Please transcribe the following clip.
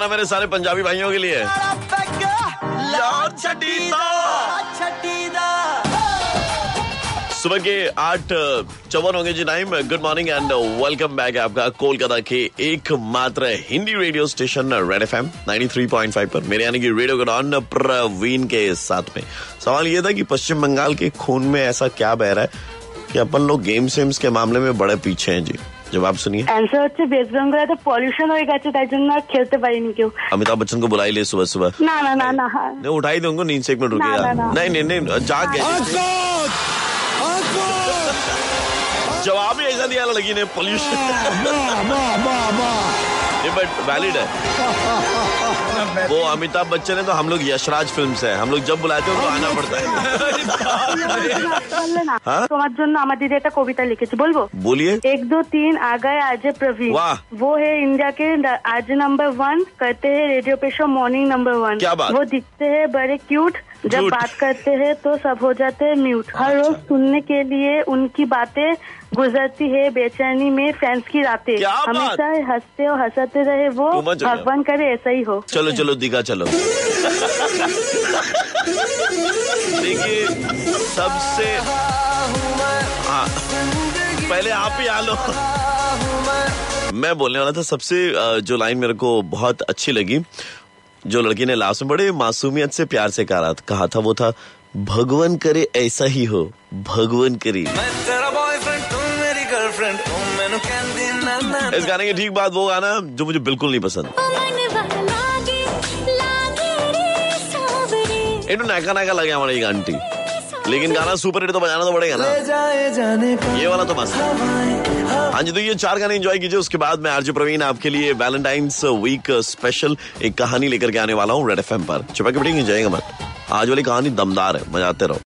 गाना मेरे सारे पंजाबी भाइयों के लिए। सुबह के आठ चौवन होंगे जी time good morning and welcome back आपका कोलकाता के एकमात्र Hindi radio station red F M five पर। मेरे यानी कि रेडियो गडॉन प्रवीण के साथ में। सवाल ये था कि पश्चिम बंगाल के खून में ऐसा क्या बह रहा है कि अपन लोग गेम्स वेम्स के मामले में बड़े पीछे हैं जी। जवाब सुनिए অ্যান্সার হচ্ছে ওয়েস্ট বেঙ্গলে তো পলিউশন হয়ে গেছে তাই জন্য আর খেলতে পারিনি কেউ अमिताभ बच्चन को बुला ही ले सुबह सुबह না না না না হ্যাঁ। नहीं उठाई दूंगा नींद से एक मिनट रुकिएगा ना, ना। नहीं नहीं नहीं जाग गए जवाब ही ऐसा दिया लगी ने पोल्यूशन ये बट वैलिड है वो अमिताभ बच्चन है तो हम लोग यशराज फिल्म से है हम लोग जब बुलाते हैं उनको आना पड़ता है বললে না হ্যাঁ? তোমার জন্য আমার দিদি একটা কবিতা লিখেছে বলবো बोलिए एक दो तीन आ गए आज प्रवीण वाह। वो है इंडिया के आज नंबर वन करते हैं रेडियो पे शो मॉर्निंग नंबर वन क्या बात? वो दिखते हैं बड़े क्यूट जब Cute। बात करते हैं तो सब हो जाते हैं म्यूट हर रोज सुनने के लिए उनकी बातें गुजरती है बेचैनी में फैंस की रातें क्या बात? हमेशा हंसते और हंसाते रहे वो हो। भगवान करे ऐसा ही हो। चलो चलो दिखा चलो। देखिए सबसे हाँ पहले आप ही आ लो। मैं बोलने वाला था सबसे जो लाइन मेरे को बहुत अच्छी लगी जो लड़की ने लास्ट में बड़े मासूमियत से प्यार से कहा कहा था वो था भगवान करे ऐसा ही हो भगवान करे। इस गाने की ठीक बात वो गाना जो मुझे बिल्कुल नहीं पसंद। इन्हों नायका नायका लगे हमारे ये आंटी। लेकिन गाना सुपर हिट तो बजाना तो पड़ेगा ना। ये वाला तो मस्त है। हाँ। जी तो ये चार गाने एंजॉय कीजिए उसके बाद मैं आरजे प्रवीण आपके लिए वैलेंटाइंस वीक स्पेशल एक कहानी लेकर के आने वाला हूँ रेड एफएम पर। चुपा के बैठेंगे जाएगा मत। आज वाली कहानी दमदार है मज़ा आते रहो।